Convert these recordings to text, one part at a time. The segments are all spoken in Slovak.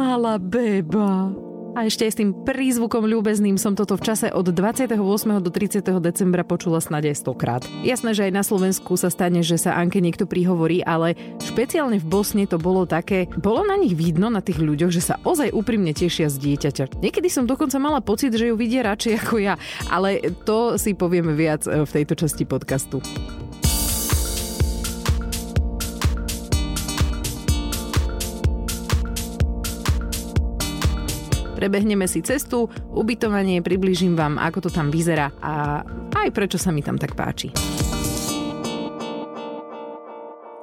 malá beba. A ešte aj s tým prízvukom ľúbezným som toto v čase od 28. do 30. decembra počula snad aj stokrát. Jasné, že aj na Slovensku sa stane, že sa Anke niekto prihovorí, ale špeciálne v Bosne to bolo také, bolo na nich vidno, na tých ľuďoch, že sa ozaj úprimne tešia z dieťaťa. Niekedy som dokonca mala pocit, že ju vidia radšej ako ja, ale to si povieme viac e, v tejto časti podcastu. Prebehneme si cestu, ubytovanie, približím vám, ako to tam vyzerá a aj prečo sa mi tam tak páči.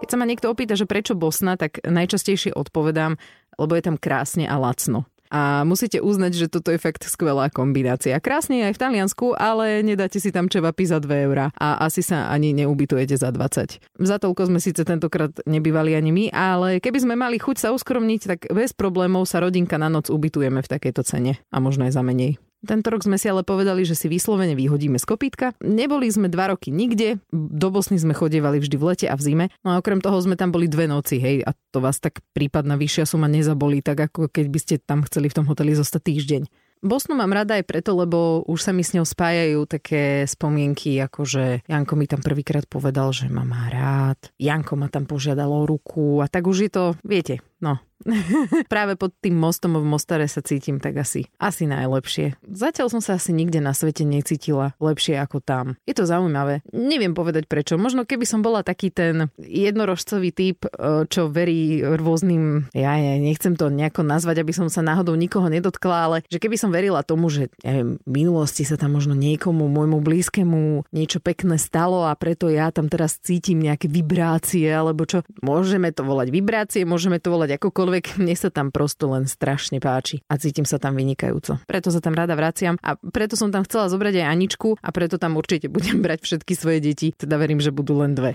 Keď sa ma niekto opýta, že prečo Bosna, tak najčastejšie odpovedám, lebo je tam krásne a lacno. A musíte uznať, že toto je fakt skvelá kombinácia. Krásne aj v Taliansku, ale nedáte si tam čevapy za 2 eurá a asi sa ani neubytujete za 20. Za toľko sme síce tentokrát nebývali ani my, ale keby sme mali chuť sa uskromniť, tak bez problémov sa rodinka na noc ubytujeme v takejto cene a možno aj za menej. Tento rok sme si ale povedali, že si vyslovene vyhodíme z kopítka. Neboli sme dva roky nikde, do Bosny sme chodievali vždy v lete a v zime. No a okrem toho sme tam boli dve noci, hej, a to vás tak prípadná vyššia suma nezabolí, tak ako keď by ste tam chceli v tom hoteli zostať týždeň. Bosnu mám rada aj preto, lebo už sa mi s ňou spájajú také spomienky, ako že Janko mi tam prvýkrát povedal, že ma má rád. Janko ma tam požiadal o ruku a tak už je to, viete, no, Práve pod tým mostom v Mostare sa cítim tak asi, asi najlepšie. Zatiaľ som sa asi nikde na svete necítila lepšie ako tam. Je to zaujímavé. Neviem povedať prečo. Možno keby som bola taký ten jednorožcový typ, e, čo verí rôznym, ja, ja nechcem to nejako nazvať, aby som sa náhodou nikoho nedotkla, ale že keby som verila tomu, že ja viem, v minulosti sa tam možno niekomu, môjmu blízkemu niečo pekné stalo a preto ja tam teraz cítim nejaké vibrácie alebo čo. Môžeme to volať vibrácie, môžeme to volať akokoľvek čokoľvek, mne sa tam prosto len strašne páči a cítim sa tam vynikajúco. Preto sa tam rada vraciam a preto som tam chcela zobrať aj Aničku a preto tam určite budem brať všetky svoje deti, teda verím, že budú len dve.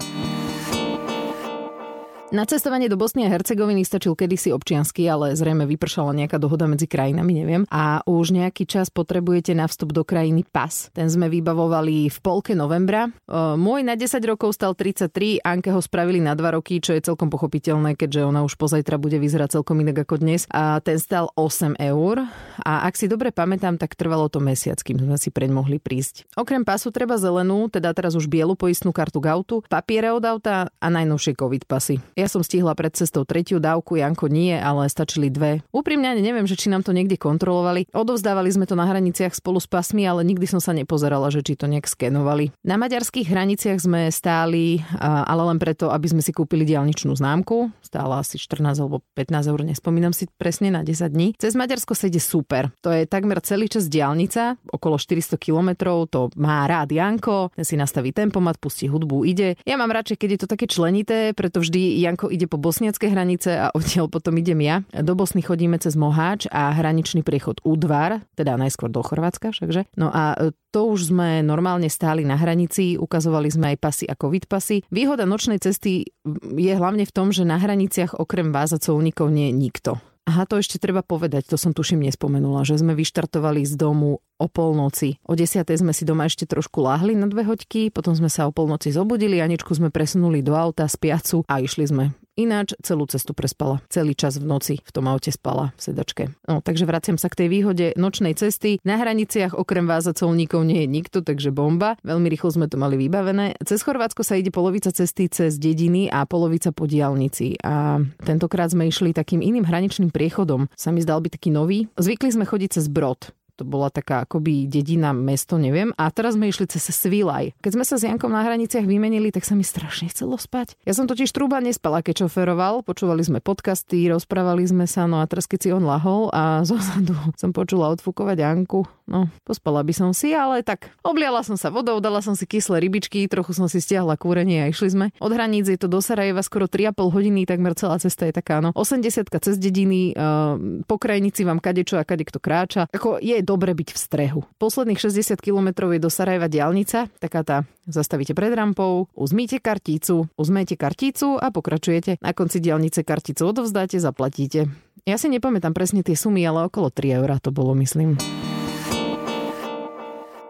Na cestovanie do Bosny a Hercegoviny stačil kedysi občiansky, ale zrejme vypršala nejaká dohoda medzi krajinami, neviem. A už nejaký čas potrebujete na vstup do krajiny pas. Ten sme vybavovali v polke novembra. Môj na 10 rokov stal 33, Anke ho spravili na 2 roky, čo je celkom pochopiteľné, keďže ona už pozajtra bude vyzerať celkom inak ako dnes. A ten stal 8 eur. A ak si dobre pamätám, tak trvalo to mesiac, kým sme si preň mohli prísť. Okrem pasu treba zelenú, teda teraz už bielu poistnú kartu Gautu, papiere od auta a najnovšie covid pasy. Ja som stihla pred cestou tretiu dávku, Janko nie, ale stačili dve. Úprimne ani neviem, že či nám to niekde kontrolovali. Odovzdávali sme to na hraniciach spolu s pasmi, ale nikdy som sa nepozerala, že či to nejak skenovali. Na maďarských hraniciach sme stáli, ale len preto, aby sme si kúpili diálničnú známku. Stála asi 14 alebo 15 eur, nespomínam si presne na 10 dní. Cez Maďarsko sa ide super. To je takmer celý čas diálnica, okolo 400 km, to má rád Janko, ten si nastaví tempomat, pustí hudbu, ide. Ja mám radšej, keď je to také členité, preto vždy Janko ide po bosniacké hranice a odtiaľ potom idem ja. Do Bosny chodíme cez Moháč a hraničný priechod Udvar, teda najskôr do Chorvátska všakže. No a e, to už sme normálne stáli na hranici, ukazovali sme aj pasy a covid pasy. Výhoda nočnej cesty je hlavne v tom, že na hraniciach okrem vás a colníkov nie je nikto. Aha, to ešte treba povedať, to som tuším nespomenula, že sme vyštartovali z domu o polnoci. O desiatej sme si doma ešte trošku láhli na dve hoďky, potom sme sa o polnoci zobudili, Aničku sme presunuli do auta, spiacu a išli sme Ináč celú cestu prespala. Celý čas v noci v tom aute spala v sedačke. No, takže vraciam sa k tej výhode nočnej cesty. Na hraniciach okrem vás a colníkov nie je nikto, takže bomba. Veľmi rýchlo sme to mali vybavené. Cez Chorvátsko sa ide polovica cesty cez dediny a polovica po diálnici. A tentokrát sme išli takým iným hraničným priechodom. Sa mi zdal byť taký nový. Zvykli sme chodiť cez Brod to bola taká akoby dedina, mesto, neviem. A teraz sme išli cez Svilaj. Keď sme sa s Jankom na hraniciach vymenili, tak sa mi strašne chcelo spať. Ja som totiž trúba nespala, keď šoferoval, počúvali sme podcasty, rozprávali sme sa, no a teraz keď si on lahol a zozadu som počula odfúkovať Janku, no pospala by som si, ale tak obliala som sa vodou, dala som si kyslé rybičky, trochu som si stiahla kúrenie a išli sme. Od hraníc je to do Sarajeva skoro 3,5 hodiny, takmer celá cesta je taká, no 80 cez dediny, uh, po krajnici vám kadečo a kade kto kráča. Ako je dobre byť v strehu. Posledných 60 km je do Sarajeva diálnica, taká tá, zastavíte pred rampou, uzmíte kartícu, uzmete kartícu a pokračujete. Na konci diálnice karticu odovzdáte, zaplatíte. Ja si nepamätám presne tie sumy, ale okolo 3 eur to bolo, myslím.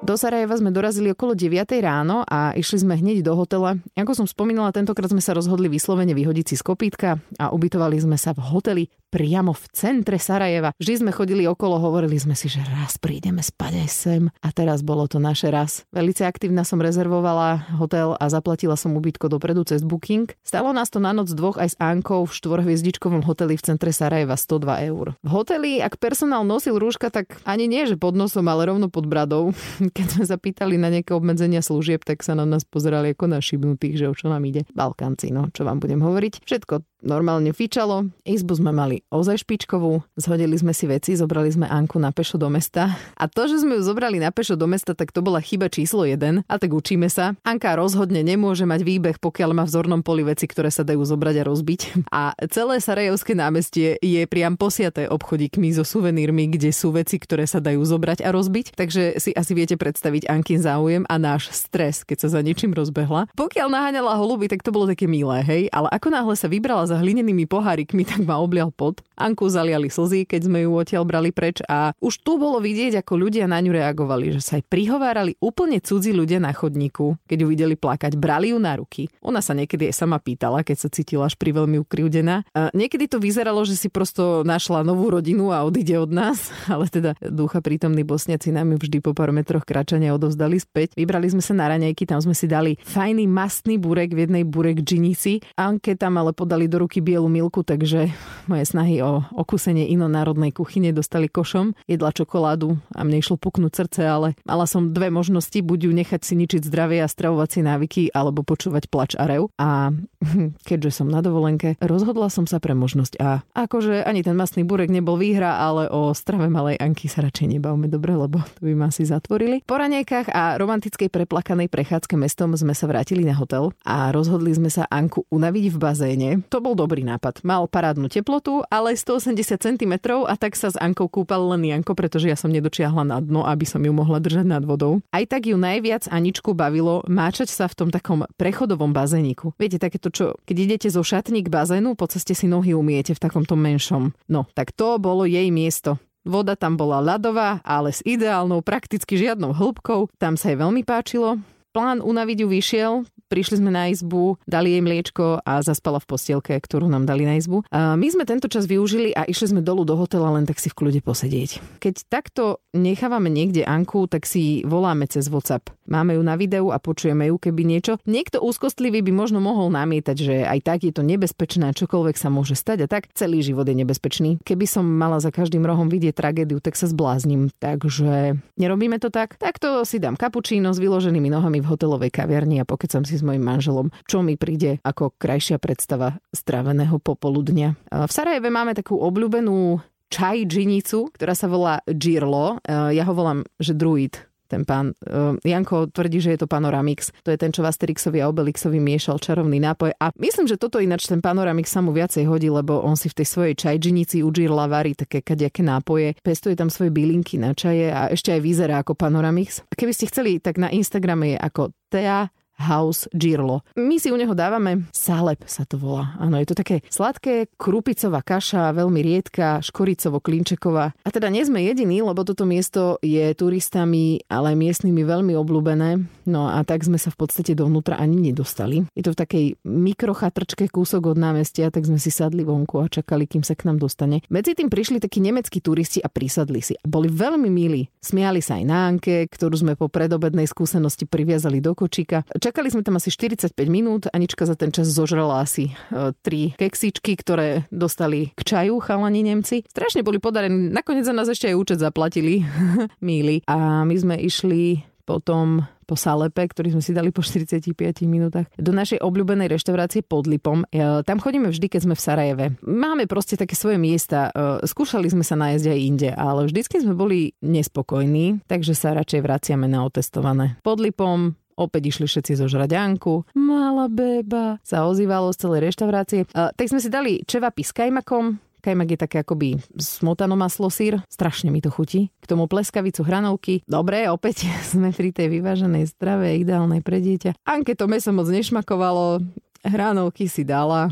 Do Sarajeva sme dorazili okolo 9 ráno a išli sme hneď do hotela. Ako som spomínala, tentokrát sme sa rozhodli vyslovene vyhodiť si z kopítka a ubytovali sme sa v hoteli priamo v centre Sarajeva. Vždy sme chodili okolo, hovorili sme si, že raz prídeme spať aj sem a teraz bolo to naše raz. Velice aktívna som rezervovala hotel a zaplatila som ubytko dopredu cez Booking. Stalo nás to na noc dvoch aj s Ankou v štvorhviezdičkovom hoteli v centre Sarajeva 102 eur. V hoteli, ak personál nosil rúška, tak ani nie, že pod nosom, ale rovno pod bradou. Keď sme zapýtali na nejaké obmedzenia služieb, tak sa na nás pozerali ako na šibnutých, že o čo nám ide. Balkánci, no, čo vám budem hovoriť. Všetko normálne fičalo. Izbu sme mali ozaj špičkovú, zhodili sme si veci, zobrali sme Anku na pešo do mesta. A to, že sme ju zobrali na pešo do mesta, tak to bola chyba číslo 1. A tak učíme sa. Anka rozhodne nemôže mať výbeh, pokiaľ má v zornom poli veci, ktoré sa dajú zobrať a rozbiť. A celé Sarajevské námestie je priam posiaté obchodíkmi so suvenírmi, kde sú veci, ktoré sa dajú zobrať a rozbiť. Takže si asi viete predstaviť Ankin záujem a náš stres, keď sa za niečím rozbehla. Pokiaľ naháňala holuby, tak to bolo také milé, hej, ale ako náhle sa vybrala za hlinenými pohárikmi, tak ma oblial pot. Anku zaliali slzy, keď sme ju odtiaľ brali preč a už tu bolo vidieť, ako ľudia na ňu reagovali, že sa aj prihovárali úplne cudzí ľudia na chodníku, keď ju videli plakať, brali ju na ruky. Ona sa niekedy aj sama pýtala, keď sa cítila až pri veľmi ukrivdená. A niekedy to vyzeralo, že si prosto našla novú rodinu a odíde od nás, ale teda ducha prítomní bosniaci nám ju vždy po pár metroch kračania odovzdali späť. Vybrali sme sa na raňajky, tam sme si dali fajný mastný burek v jednej burek džinisi. Anke tam ale podali do ruky bielu milku, takže moje snahy o okusenie inonárodnej kuchyne dostali košom. Jedla čokoládu a mne išlo puknúť srdce, ale mala som dve možnosti, buď ju nechať si ničiť zdravie a stravovacie návyky, alebo počúvať plač a rev. A keďže som na dovolenke, rozhodla som sa pre možnosť A. Akože ani ten masný burek nebol výhra, ale o strave malej Anky sa radšej nebavme dobre, lebo to by ma asi zatvorili. Po ranejkách a romantickej preplakanej prechádzke mestom sme sa vrátili na hotel a rozhodli sme sa Anku unaviť v bazéne. To bol dobrý nápad. Mal parádnu teplotu, ale 180 cm a tak sa s Ankou kúpal len Janko, pretože ja som nedočiahla na dno, aby som ju mohla držať nad vodou. Aj tak ju najviac Aničku bavilo máčať sa v tom takom prechodovom bazéniku. Viete, takéto čo, keď idete zo šatní k bazénu, po ceste si nohy umiete v takomto menšom. No, tak to bolo jej miesto. Voda tam bola ľadová, ale s ideálnou, prakticky žiadnou hĺbkou. Tam sa jej veľmi páčilo. Plán unaviť ju vyšiel, Prišli sme na izbu, dali jej mliečko a zaspala v postielke, ktorú nám dali na izbu. A my sme tento čas využili a išli sme dolu do hotela len tak si v kľude posedieť. Keď takto nechávame niekde Anku, tak si voláme cez WhatsApp. Máme ju na videu a počujeme ju, keby niečo. Niekto úzkostlivý by možno mohol namietať, že aj tak je to nebezpečné, čokoľvek sa môže stať a tak celý život je nebezpečný. Keby som mala za každým rohom vidieť tragédiu, tak sa zbláznim. Takže nerobíme to tak. Takto si dám kapučíno s vyloženými nohami v hotelovej kaviarni a som si s mojim manželom, čo mi príde ako krajšia predstava stráveného popoludnia. V Sarajeve máme takú obľúbenú čaj džinicu, ktorá sa volá Girlo. Ja ho volám, že druid ten pán. Janko tvrdí, že je to Panoramix. To je ten, čo v Asterixovi a Obelixovi miešal čarovný nápoj. A myslím, že toto ináč ten Panoramix sa mu viacej hodí, lebo on si v tej svojej čajžinici u Girla varí také kadejaké nápoje. Pestuje tam svoje bylinky na čaje a ešte aj vyzerá ako Panoramix. Keby ste chceli, tak na Instagrame je ako Tea House Girlo. My si u neho dávame salep, sa to volá. Áno, je to také sladké, krupicová kaša, veľmi riedka, škoricovo-klinčeková. A teda nie sme jediní, lebo toto miesto je turistami, ale miestnymi veľmi obľúbené. No a tak sme sa v podstate dovnútra ani nedostali. Je to v takej mikrochatrčke kúsok od námestia, tak sme si sadli vonku a čakali, kým sa k nám dostane. Medzi tým prišli takí nemeckí turisti a prisadli si. Boli veľmi milí. Smiali sa aj na Anke, ktorú sme po predobednej skúsenosti priviazali do kočíka. Čakali sme tam asi 45 minút. Anička za ten čas zožrala asi e, tri keksičky, ktoré dostali k čaju chalani Nemci. Strašne boli podarení. Nakoniec za nás ešte aj účet zaplatili. Míli. A my sme išli potom po Salepe, ktorý sme si dali po 45 minútach, do našej obľúbenej reštaurácie pod Lipom. E, tam chodíme vždy, keď sme v Sarajeve. Máme proste také svoje miesta. E, skúšali sme sa nájsť aj inde, ale vždycky sme boli nespokojní, takže sa radšej vraciame na otestované. Pod Lipom Opäť išli všetci zo žraďanku. Malá beba sa ozývalo z celej reštaurácie. Uh, tak sme si dali čevapy s kajmakom, Kajmak je také akoby smotano maslo sír. Strašne mi to chutí. K tomu pleskavicu hranovky. Dobre, opäť sme pri tej vyváženej strave, ideálnej pre dieťa. Anke to meso moc nešmakovalo. Hranovky si dala.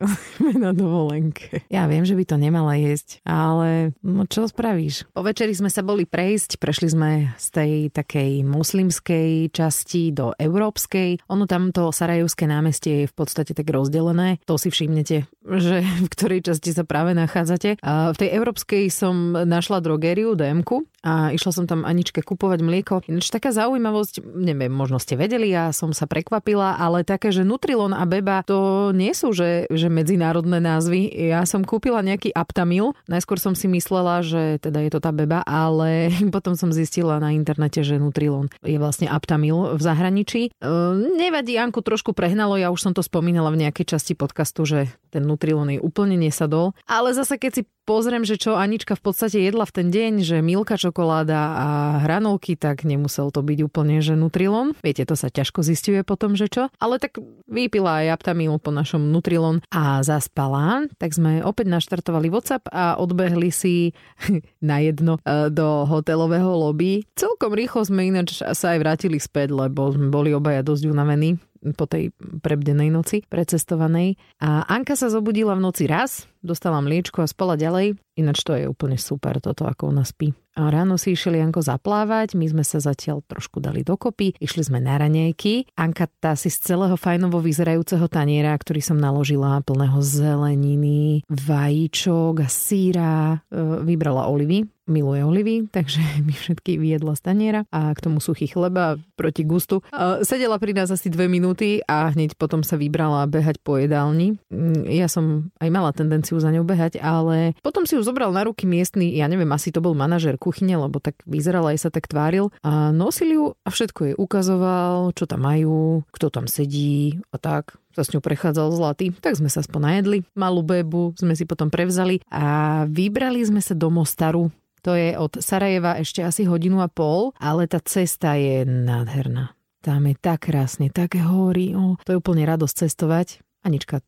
Sme na dovolenke. Ja viem, že by to nemala jesť, ale no čo spravíš? Po večeri sme sa boli prejsť, prešli sme z tej takej muslimskej časti do európskej. Ono tamto Sarajevské námestie je v podstate tak rozdelené. To si všimnete, že v ktorej časti sa práve nachádzate. A v tej európskej som našla drogériu DMku a išla som tam Aničke kupovať mlieko. Ináč taká zaujímavosť, neviem, možno ste vedeli, ja som sa prekvapila, ale také, že Nutrilon a Beba to nie sú, že, že medzinárodné názvy. Ja som kúpila nejaký Aptamil, najskôr som si myslela, že teda je to tá Beba, ale potom som zistila na internete, že Nutrilon je vlastne Aptamil v zahraničí. Ehm, nevadí, Anku trošku prehnalo, ja už som to spomínala v nejakej časti podcastu, že ten Nutrilon je úplne nesadol, ale zase keď si pozriem, že čo Anička v podstate jedla v ten deň, že milka čokoláda a hranolky, tak nemusel to byť úplne, že Nutrilon. Viete, to sa ťažko zistuje potom, že čo. Ale tak vypila aj Aptamil po našom Nutrilon a zaspala. Tak sme opäť naštartovali WhatsApp a odbehli si na jedno e, do hotelového lobby. Celkom rýchlo sme ináč sa aj vrátili späť, lebo sme boli obaja dosť unavení po tej prebdenej noci, precestovanej. A Anka sa zobudila v noci raz, dostala mliečko a spala ďalej. Ináč to je úplne super toto, ako ona spí. A ráno si išli Janko zaplávať, my sme sa zatiaľ trošku dali dokopy, išli sme na raňajky. Anka tá si z celého fajnovo vyzerajúceho taniera, ktorý som naložila plného zeleniny, vajíčok a síra, e, vybrala olivy, miluje olivy, takže mi všetky vyjedla z taniera a k tomu suchý chleba proti gustu. Sedela pri nás asi dve minúty a hneď potom sa vybrala behať po jedálni. Mm, ja som aj mala tendenciu za ňou behať, ale potom si ju zobral na ruky miestny, ja neviem, asi to bol manažer kuchyne, lebo tak vyzeral aj sa tak tváril a nosil ju a všetko jej ukazoval, čo tam majú, kto tam sedí a tak sa s ňou prechádzal zlatý, tak sme sa aspoň najedli. Malú bebu sme si potom prevzali a vybrali sme sa do Mostaru. To je od Sarajeva ešte asi hodinu a pol, ale tá cesta je nádherná. Tam je tak krásne, také hory, oh, to je úplne radosť cestovať. Anička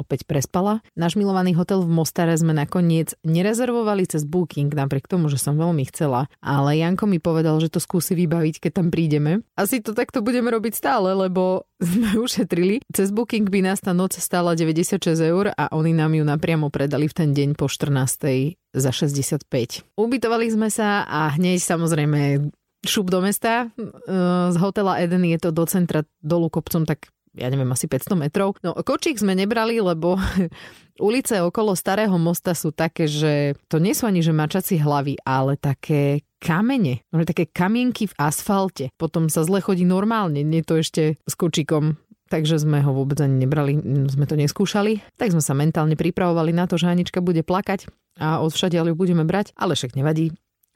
opäť prespala. Náš milovaný hotel v Mostare sme nakoniec nerezervovali cez Booking, napriek tomu, že som veľmi chcela, ale Janko mi povedal, že to skúsi vybaviť, keď tam prídeme. Asi to takto budeme robiť stále, lebo sme ušetrili. Cez Booking by nás tá noc stála 96 eur a oni nám ju napriamo predali v ten deň po 14 za 65. Ubytovali sme sa a hneď samozrejme šup do mesta. Z hotela Eden je to do centra dolu kopcom tak ja neviem, asi 500 metrov. No kočík sme nebrali, lebo ulice okolo Starého mosta sú také, že to nie sú ani že mačací hlavy, ale také kamene, také kamienky v asfalte. Potom sa zle chodí normálne, nie to ešte s kočíkom takže sme ho vôbec ani nebrali, sme to neskúšali. Tak sme sa mentálne pripravovali na to, že Anička bude plakať a odvšade ju budeme brať, ale však nevadí.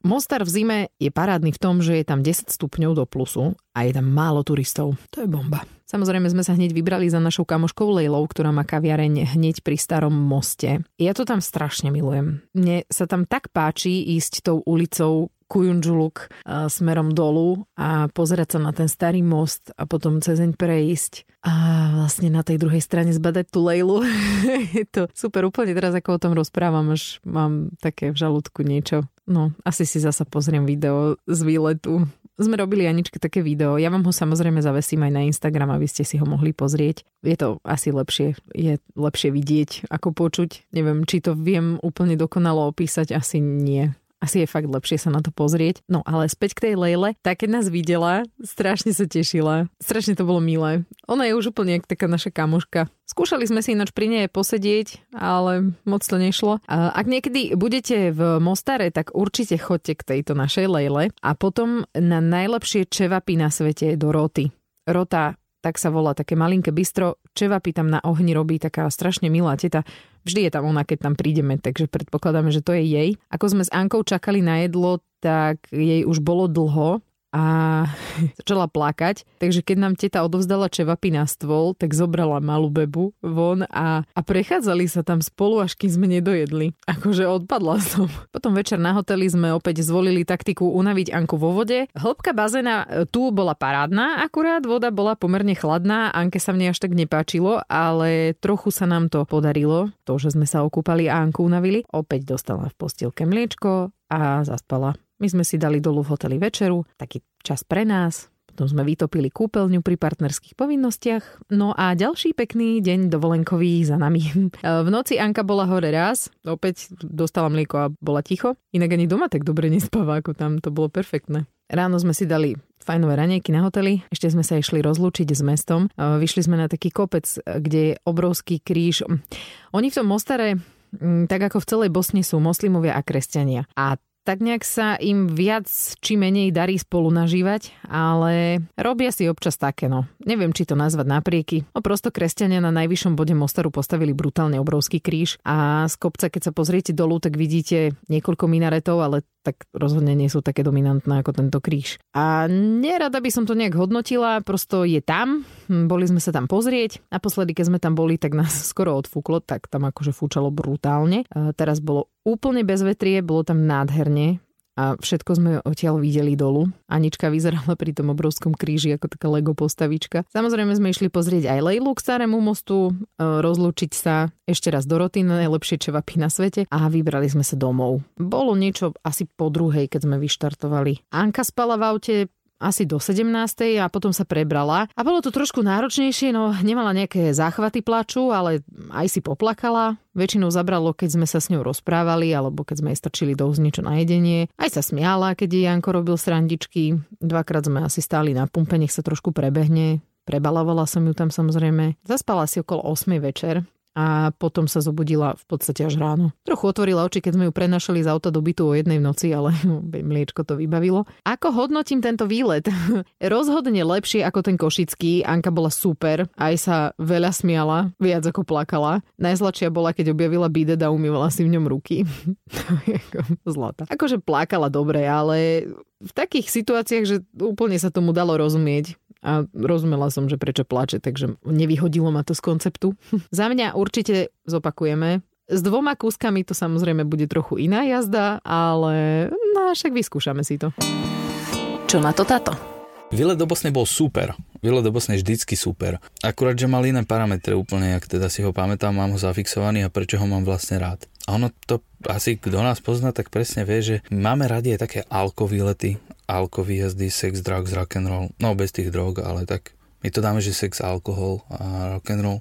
Mostar v zime je parádny v tom, že je tam 10 stupňov do plusu a je tam málo turistov. To je bomba. Samozrejme sme sa hneď vybrali za našou kamoškou Lejlou, ktorá má kaviareň hneď pri starom moste. Ja to tam strašne milujem. Mne sa tam tak páči ísť tou ulicou Kujundžuluk smerom dolu a pozerať sa na ten starý most a potom cezeň prejsť a vlastne na tej druhej strane zbadať tú Lejlu. je to super úplne teraz, ako o tom rozprávam, až mám také v žalúdku niečo. No, asi si zasa pozriem video z výletu sme robili Aničke také video. Ja vám ho samozrejme zavesím aj na Instagram, aby ste si ho mohli pozrieť. Je to asi lepšie, je lepšie vidieť ako počuť. Neviem, či to viem úplne dokonalo opísať, asi nie asi je fakt lepšie sa na to pozrieť. No ale späť k tej Lejle, tak keď nás videla, strašne sa tešila. Strašne to bolo milé. Ona je už úplne taká naša kamoška. Skúšali sme si ináč pri nej posedieť, ale moc to nešlo. Ak niekedy budete v Mostare, tak určite chodte k tejto našej Lejle a potom na najlepšie čevapy na svete do Roty. Rota tak sa volá také malinké bistro. Čevapy tam na ohni robí taká strašne milá teta. Vždy je tam ona, keď tam prídeme, takže predpokladáme, že to je jej. Ako sme s Ankou čakali na jedlo, tak jej už bolo dlho a začala plakať. Takže keď nám teta odovzdala čevapy na stôl, tak zobrala malú bebu von a, a prechádzali sa tam spolu, až kým sme nedojedli. Akože odpadla som. Potom večer na hoteli sme opäť zvolili taktiku unaviť Anku vo vode. Hĺbka bazéna e, tu bola parádna, akurát voda bola pomerne chladná, Anke sa mne až tak nepáčilo, ale trochu sa nám to podarilo, to, že sme sa okúpali a Anku unavili. Opäť dostala v postielke mliečko a zaspala. My sme si dali dolu v hoteli večeru, taký čas pre nás, potom sme vytopili kúpeľňu pri partnerských povinnostiach. No a ďalší pekný deň dovolenkový za nami. V noci Anka bola hore raz, opäť dostala mlieko a bola ticho. Inak ani doma tak dobre nespáva ako tam, to bolo perfektné. Ráno sme si dali fajnové ranejky na hoteli. Ešte sme sa išli rozlúčiť s mestom. Vyšli sme na taký kopec, kde je obrovský kríž. Oni v tom Mostare tak ako v celej Bosne sú moslimovia a kresťania. A tak nejak sa im viac či menej darí spolu nažívať, ale robia si občas také, no. Neviem, či to nazvať naprieky. No prosto kresťania na najvyššom bode Mostaru postavili brutálne obrovský kríž a z kopca, keď sa pozriete dolu, tak vidíte niekoľko minaretov, ale tak rozhodne nie sú také dominantné ako tento kríž. A nerada by som to nejak hodnotila, prosto je tam, boli sme sa tam pozrieť. Naposledy, keď sme tam boli, tak nás skoro odfúklo, tak tam akože fúčalo brutálne. Teraz bolo úplne bez vetrie, bolo tam nádherne a všetko sme odtiaľ videli dolu. Anička vyzerala pri tom obrovskom kríži ako taká Lego postavička. Samozrejme sme išli pozrieť aj Lejlu k starému mostu, e, rozlúčiť sa ešte raz do Roty, najlepšie čevapy na svete a vybrali sme sa domov. Bolo niečo asi po druhej, keď sme vyštartovali. Anka spala v aute, asi do 17. a potom sa prebrala. A bolo to trošku náročnejšie, no nemala nejaké záchvaty plaču, ale aj si poplakala. Väčšinou zabralo, keď sme sa s ňou rozprávali, alebo keď sme jej strčili do niečo na jedenie. Aj sa smiala, keď jej Janko robil srandičky. Dvakrát sme asi stáli na pumpe, nech sa trošku prebehne. Prebalovala som ju tam samozrejme. Zaspala si okolo 8 večer a potom sa zobudila v podstate až ráno. Trochu otvorila oči, keď sme ju prenašali z auta do bytu o jednej v noci, ale mliečko to vybavilo. Ako hodnotím tento výlet? Rozhodne lepšie ako ten košický. Anka bola super, aj sa veľa smiala, viac ako plakala. Najzlačia bola, keď objavila bidet a umývala si v ňom ruky. Zlata. Akože plakala dobre, ale v takých situáciách, že úplne sa tomu dalo rozumieť a rozumela som, že prečo plače, takže nevyhodilo ma to z konceptu. Za mňa určite zopakujeme. S dvoma kúskami to samozrejme bude trochu iná jazda, ale no, však vyskúšame si to. Čo na to táto? Výlet do Bosny bol super. Výlet do Bosny je vždycky super. Akurát, že mal iné parametre úplne, jak teda si ho pamätám, mám ho zafixovaný a prečo ho mám vlastne rád. A ono to asi, kto nás pozná, tak presne vie, že máme radi aj také alko výlety, alko výjazdy, sex, drugs, rock and roll. No bez tých drog, ale tak my to dáme, že sex, alkohol a rock and roll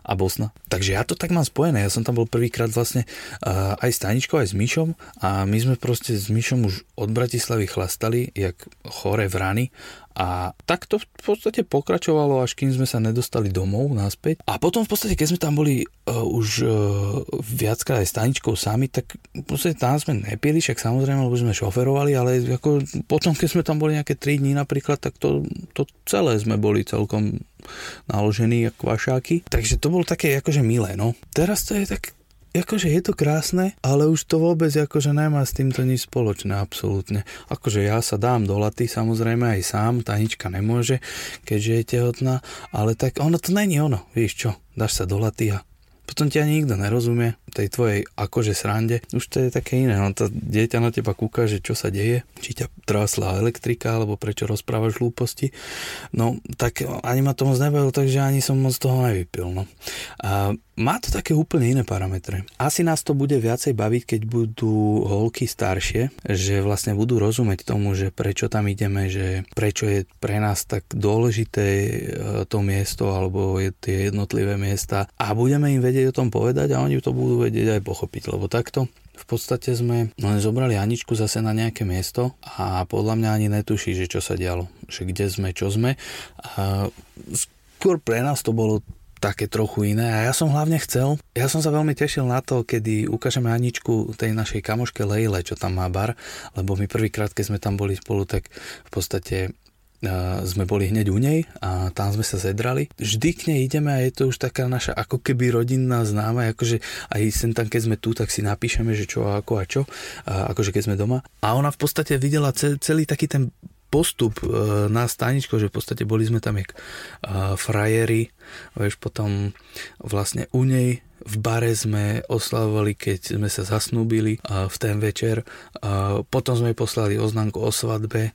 a Bosna. Takže ja to tak mám spojené. Ja som tam bol prvýkrát vlastne uh, aj s Taničkou, aj s Myšom a my sme proste s Myšom už od Bratislavy chlastali, jak chore v a tak to v podstate pokračovalo, až kým sme sa nedostali domov naspäť. A potom v podstate, keď sme tam boli uh, už uh, viackrát aj s Taničkou sami, tak v podstate tam sme nepili, však samozrejme, lebo sme šoferovali, ale ako potom, keď sme tam boli nejaké 3 dní napríklad, tak to, to celé sme boli celkom naložení ako vašáky. Takže to bolo také akože milé, no. Teraz to je tak akože je to krásne, ale už to vôbec akože nemá s týmto nič spoločné, absolútne. Akože ja sa dám do laty, samozrejme aj sám, Tanička nemôže, keďže je tehotná, ale tak ono to není ono, vieš čo, dáš sa do laty a potom ťa nikto nerozumie, tej tvojej akože srande. Už to je také iné, no to dieťa na teba kúka, že čo sa deje, či ťa trásla elektrika, alebo prečo rozprávaš hlúposti. No, tak ani ma to moc nebavilo, takže ani som moc toho nevypil, no. A má to také úplne iné parametre. Asi nás to bude viacej baviť, keď budú holky staršie, že vlastne budú rozumieť tomu, že prečo tam ideme, že prečo je pre nás tak dôležité e, to miesto alebo je tie jednotlivé miesta a budeme im vedieť o tom povedať a oni to budú vedieť aj pochopiť, lebo takto v podstate sme zobrali Aničku zase na nejaké miesto a podľa mňa ani netuší, že čo sa dialo, že kde sme, čo sme. A skôr pre nás to bolo také trochu iné. A ja som hlavne chcel, ja som sa veľmi tešil na to, kedy ukážeme Aničku tej našej kamoške Lejle, čo tam má bar, lebo my prvýkrát, keď sme tam boli spolu, tak v podstate sme boli hneď u nej a tam sme sa zedrali. Vždy k nej ideme a je to už taká naša ako keby rodinná známa, akože aj sem tam, keď sme tu, tak si napíšeme, že čo a ako a čo, a akože keď sme doma. A ona v podstate videla celý taký ten postup e, na staničko, že v podstate boli sme tam jak e, frajeri, vieš, potom vlastne u nej v bare sme oslavovali, keď sme sa zasnúbili e, v ten večer. Potom sme poslali oznámku o svadbe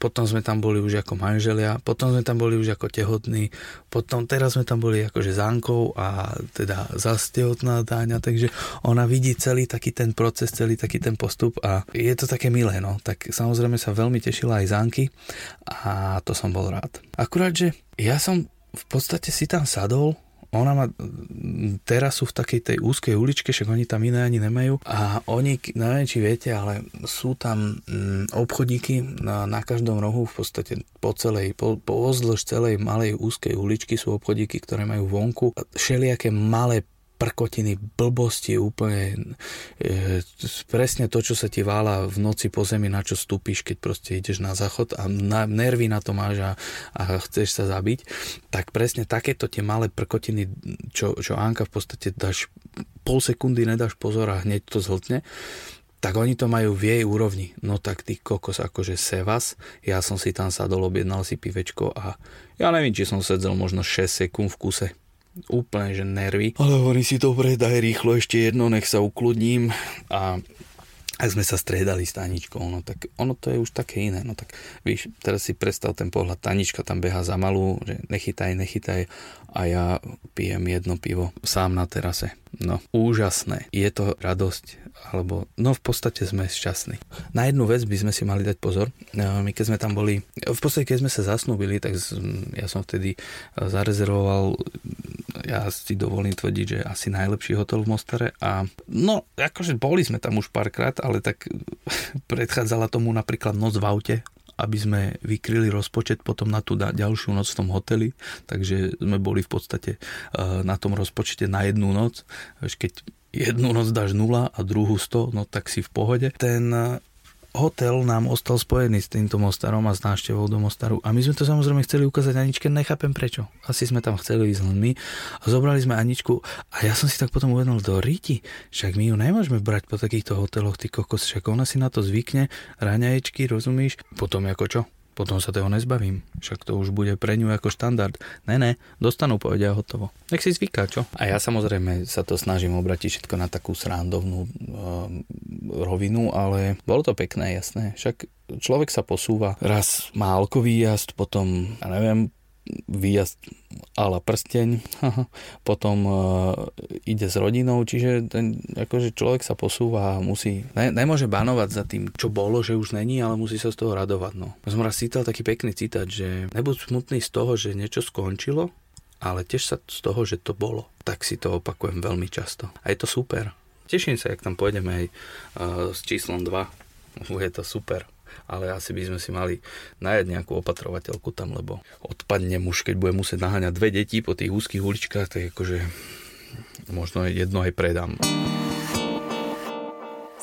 potom sme tam boli už ako manželia, potom sme tam boli už ako tehotní, potom teraz sme tam boli akože zánkou a teda zase tehotná Dáňa, takže ona vidí celý taký ten proces, celý taký ten postup a je to také milé, no. Tak samozrejme sa veľmi tešila aj Zánky a to som bol rád. Akurát, že ja som v podstate si tam sadol ona má terasu v takej tej úzkej uličke, však oni tam iné ani nemajú. A oni, neviem či viete, ale sú tam mm, obchodíky na, na každom rohu v podstate po celej, po, po celej malej úzkej uličky sú obchodíky, ktoré majú vonku. Všelijaké malé prkotiny, blbosti, úplne e, presne to, čo sa ti vála v noci po zemi, na čo stúpiš, keď proste ideš na záchod a na, nervy na to máš a, a chceš sa zabiť, tak presne takéto tie malé prkotiny, čo, čo Anka v podstate dáš pol sekundy nedáš pozor a hneď to zhltne, tak oni to majú v jej úrovni. No tak ty kokos, akože sevas, ja som si tam sadol, objednal si pivečko a ja neviem, či som sedel možno 6 sekúnd v kuse úplne, že nervy. Ale hovorí si, dobre, daj rýchlo ešte jedno, nech sa ukludním a a sme sa striedali s Taničkou, no tak ono to je už také iné, no tak víš, teraz si predstav ten pohľad, Tanička tam beha za malú, že nechytaj, nechytaj a ja pijem jedno pivo sám na terase. No, úžasné. Je to radosť, alebo no v podstate sme šťastní. Na jednu vec by sme si mali dať pozor. No, my keď sme tam boli, v podstate keď sme sa zasnúbili, tak ja som vtedy zarezervoval ja si dovolím tvrdiť, že asi najlepší hotel v Mostare a no, akože boli sme tam už párkrát, ale tak predchádzala tomu napríklad noc v aute, aby sme vykryli rozpočet potom na tú ďalšiu noc v tom hoteli, takže sme boli v podstate eh, na tom rozpočte na jednu noc. Keď jednu noc dáš 0 a druhú 100, no tak si v pohode. Ten hotel nám ostal spojený s týmto Mostarom a s návštevou do Mostaru. A my sme to samozrejme chceli ukázať Aničke, nechápem prečo. Asi sme tam chceli ísť len my a zobrali sme Aničku a ja som si tak potom uvedomil do Riti, však my ju nemôžeme brať po takýchto hoteloch, ty kokos, však ona si na to zvykne, raňaječky, rozumíš? Potom ako čo? Potom sa toho nezbavím. Však to už bude pre ňu ako štandard. Ne, ne, dostanú, povedia hotovo. Nech si zvyká, čo? A ja samozrejme sa to snažím obratiť všetko na takú srandovnú uh, rovinu, ale bolo to pekné, jasné. Však človek sa posúva. Raz má alkový jazd, potom, ja neviem, výjazd ala prsteň, potom uh, ide s rodinou, čiže ten, akože človek sa posúva a musí, ne, nemôže banovať za tým, čo bolo, že už není, ale musí sa z toho radovať. No. Som raz cítal taký pekný citát, že nebuď smutný z toho, že niečo skončilo, ale tiež sa z toho, že to bolo. Tak si to opakujem veľmi často. A je to super. Teším sa, jak tam pôjdeme aj uh, s číslom 2. Je to super ale asi by sme si mali najať nejakú opatrovateľku tam, lebo odpadne muž, keď bude musieť naháňať dve deti po tých úzkých uličkách, tak akože možno jedno aj predám.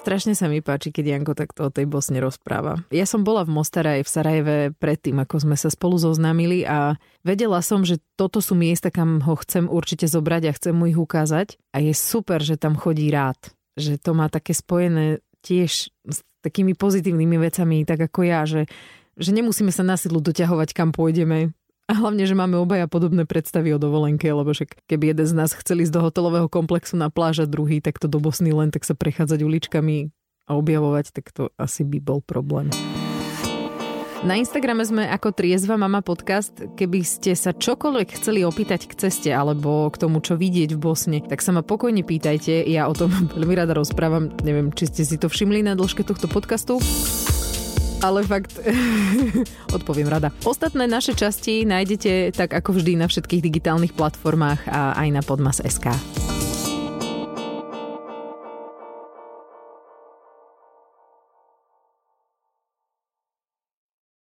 Strašne sa mi páči, keď Janko takto o tej Bosne rozpráva. Ja som bola v Mostare aj v Sarajeve predtým, ako sme sa spolu zoznámili a vedela som, že toto sú miesta, kam ho chcem určite zobrať a chcem mu ich ukázať. A je super, že tam chodí rád. Že to má také spojené tiež s takými pozitívnymi vecami, tak ako ja, že, že nemusíme sa na silu doťahovať, kam pôjdeme. A hlavne, že máme obaja podobné predstavy o dovolenke, lebo však keby jeden z nás chcel ísť do hotelového komplexu na pláž a druhý takto do Bosny len tak sa prechádzať uličkami a objavovať, tak to asi by bol problém. Na Instagrame sme ako Triezva mama podcast. Keby ste sa čokoľvek chceli opýtať k ceste alebo k tomu, čo vidieť v Bosne, tak sa ma pokojne pýtajte. Ja o tom veľmi rada rozprávam. Neviem, či ste si to všimli na dĺžke tohto podcastu ale fakt odpoviem rada. Ostatné naše časti nájdete tak ako vždy na všetkých digitálnych platformách a aj na podmas.sk.